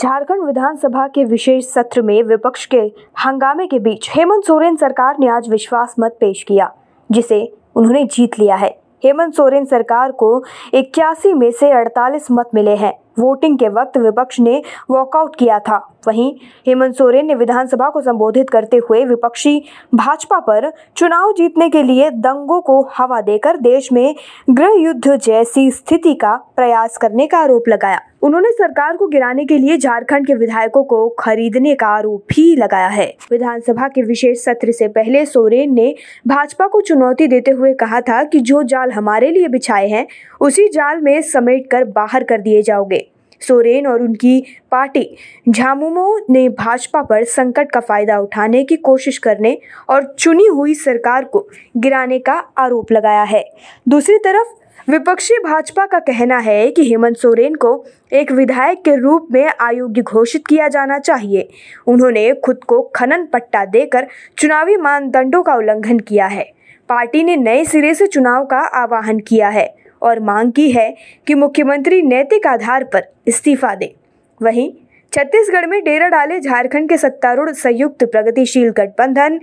झारखंड विधानसभा के विशेष सत्र में विपक्ष के हंगामे के बीच हेमंत सोरेन सरकार ने आज विश्वास मत पेश किया, जिसे उन्होंने जीत लिया है। हेमंत सोरेन सरकार को इक्यासी में से 48 मत मिले हैं। वोटिंग के वक्त विपक्ष ने वॉकआउट किया था। वहीं हेमंत सोरेन ने विधानसभा को संबोधित करते हुए विपक्षी भाजपा पर चुनाव जीतने के लिए दंगों को हवा देकर देश में गृह युद्ध जैसी स्थिति का प्रयास करने का आरोप लगाया। उन्होंने सरकार को गिराने के लिए झारखंड के विधायकों को खरीदने का आरोप भी लगाया है। विधानसभा के विशेष सत्र से पहले सोरेन ने भाजपा को चुनौती देते हुए कहा था कि जो जाल हमारे लिए बिछाए हैं, उसी जाल में समेट कर बाहर कर दिए जाओगे। सोरेन और उनकी पार्टी। झामुमो ने भाजपा पर संकट का फ़ायदा उठाने की कोशिश करने और चुनी हुई सरकार को गिराने का आरोप लगाया है। दूसरी तरफ़, विपक्षी भाजपा का कहना है कि हेमंत सोरेन को एक विधायक के रूप में अयोग्य घोषित किया जाना चाहिए। उन्होंने खुद को खनन पट्टा देकर चुनावी मानदंडों का उल्लंघन किया है। पार्टी ने नए सिरे से चुनाव का आह्वान किया है। और मांग की है कि मुख्यमंत्री नैतिक आधार पर इस्तीफा दें। वहीं छत्तीसगढ़ में डेरा डाले झारखंड के सत्तारूढ़ संयुक्त प्रगतिशील गठबंधन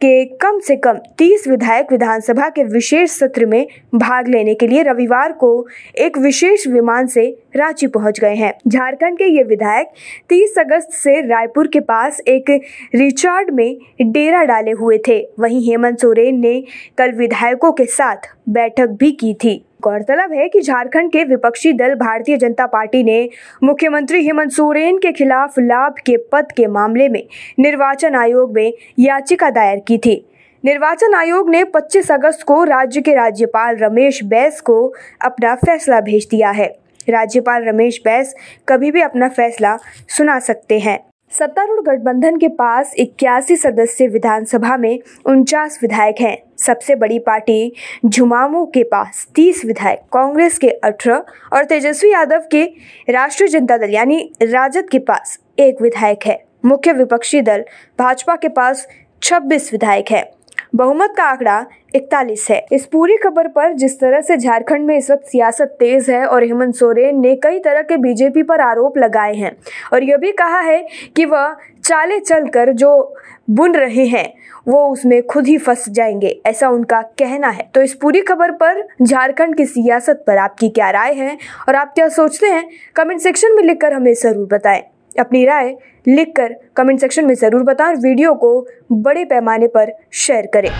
के कम से कम 30 विधायक विधानसभा के विशेष सत्र में भाग लेने के लिए रविवार को एक विशेष विमान से रांची पहुँच गए हैं। झारखंड के ये विधायक 30 अगस्त से रायपुर के पास एक रिचार्ड में डेरा डाले हुए थे। वहीं हेमंत सोरेन ने कल विधायकों के साथ बैठक भी की थी। गौरतलब है कि झारखंड के विपक्षी दल भारतीय जनता पार्टी ने मुख्यमंत्री हेमंत सोरेन के खिलाफ लाभ के पद के मामले में निर्वाचन आयोग में याचिका दायर की थी। निर्वाचन आयोग ने 25 अगस्त को राज्य के राज्यपाल रमेश बैस को अपना फैसला भेज दिया है। राज्यपाल रमेश बैस कभी भी अपना फैसला सुना सकते हैं। सत्तारूढ़ गठबंधन के पास इक्यासी सदस्य विधानसभा में उनचास विधायक हैं। सबसे बड़ी पार्टी झुमामू के पास 30 विधायक, कांग्रेस के 18 और तेजस्वी यादव के राष्ट्रीय जनता दल, यानी राजद के पास एक विधायक है। मुख्य विपक्षी दल भाजपा के पास 26 विधायक है। बहुमत का आंकड़ा इकतालीस है। इस पूरी खबर पर जिस तरह से झारखंड में इस वक्त सियासत तेज है और हेमंत सोरेन ने कई तरह के बीजेपी पर आरोप लगाए हैं और यह भी कहा है कि वह चाले चलकर जो बुन रहे हैं, वो उसमें खुद ही फंस जाएँगे, ऐसा उनका कहना है। तो इस पूरी खबर पर झारखंड की सियासत पर आपकी क्या राय है और आप क्या सोचते हैं, कमेंट सेक्शन में लिखकर हमें ज़रूर बताएँ। अपनी राय लिखकर कमेंट सेक्शन में ज़रूर बताएँ वीडियो को बड़े पैमाने पर शेयर करें।